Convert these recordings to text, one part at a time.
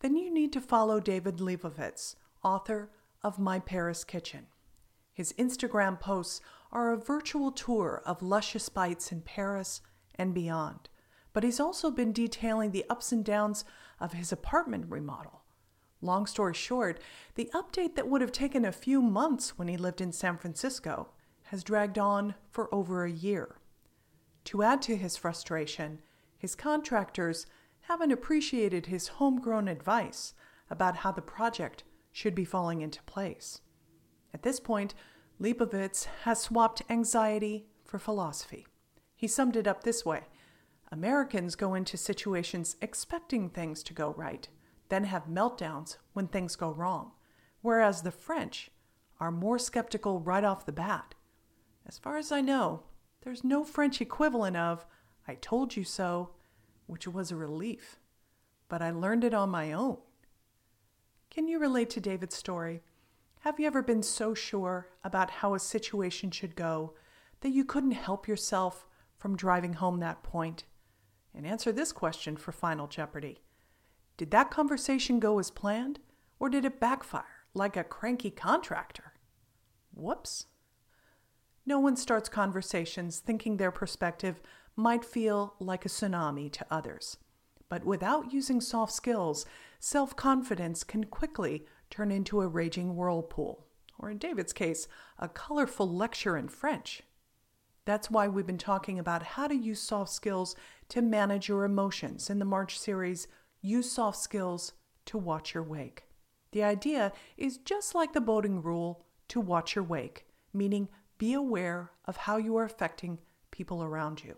then you need to follow David Lebovitz, author of My Paris Kitchen. His Instagram posts are a virtual tour of luscious bites in Paris and beyond, but he's also been detailing the ups and downs of his apartment remodel. Long story short, the update that would have taken a few months when he lived in San Francisco has dragged on for over a year. To add to his frustration, his contractors haven't appreciated his homegrown advice about how the project should be falling into place. At this point, Lebovitz has swapped anxiety for philosophy. He summed it up this way Americans go into situations expecting things to go right, then have meltdowns when things go wrong, whereas the French are more skeptical right off the bat. As far as I know, there's no French equivalent of, I told you so, which was a relief. But I learned it on my own. Can you relate to David's story? Have you ever been so sure about how a situation should go that you couldn't help yourself from driving home that point? And answer this question for Final Jeopardy Did that conversation go as planned, or did it backfire like a cranky contractor? Whoops. No one starts conversations thinking their perspective might feel like a tsunami to others. But without using soft skills, self confidence can quickly turn into a raging whirlpool, or in David's case, a colorful lecture in French. That's why we've been talking about how to use soft skills to manage your emotions in the March series Use Soft Skills to Watch Your Wake. The idea is just like the boating rule to watch your wake, meaning be aware of how you are affecting people around you.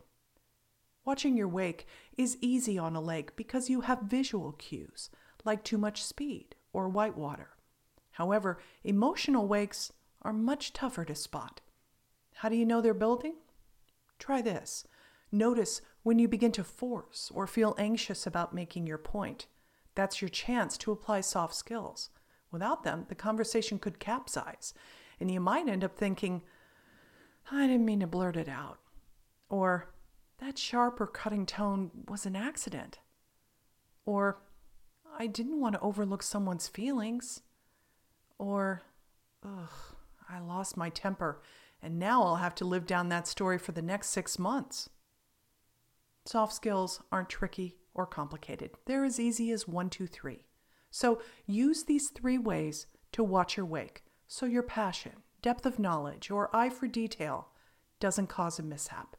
Watching your wake is easy on a lake because you have visual cues, like too much speed or whitewater. However, emotional wakes are much tougher to spot. How do you know they're building? Try this. Notice when you begin to force or feel anxious about making your point. That's your chance to apply soft skills. Without them, the conversation could capsize, and you might end up thinking, I didn't mean to blurt it out. Or, that sharp or cutting tone was an accident. Or, I didn't want to overlook someone's feelings. Or, ugh, I lost my temper, and now I'll have to live down that story for the next six months. Soft skills aren't tricky or complicated, they're as easy as one, two, three. So use these three ways to watch your wake so your passion, depth of knowledge, or eye for detail doesn't cause a mishap.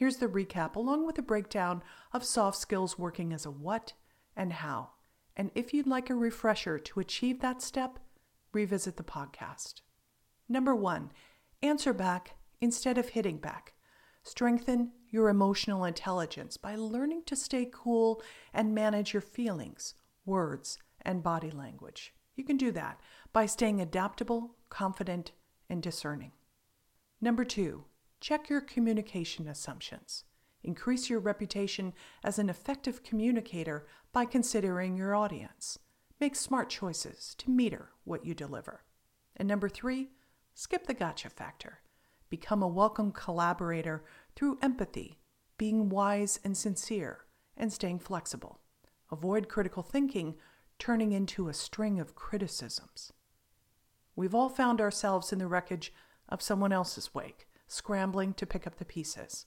Here's the recap along with a breakdown of soft skills working as a what and how. And if you'd like a refresher to achieve that step, revisit the podcast. Number one, answer back instead of hitting back. Strengthen your emotional intelligence by learning to stay cool and manage your feelings, words, and body language. You can do that by staying adaptable, confident, and discerning. Number two, check your communication assumptions. Increase your reputation as an effective communicator by considering your audience. Make smart choices to meter what you deliver. And number three, skip the gotcha factor. Become a welcome collaborator through empathy, being wise and sincere, and staying flexible. Avoid critical thinking turning into a string of criticisms. We've all found ourselves in the wreckage of someone else's wake, scrambling to pick up the pieces.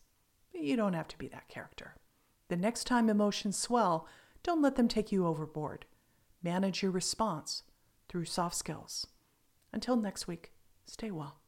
You don't have to be that character. The next time emotions swell, don't let them take you overboard. Manage your response through soft skills. Until next week, stay well.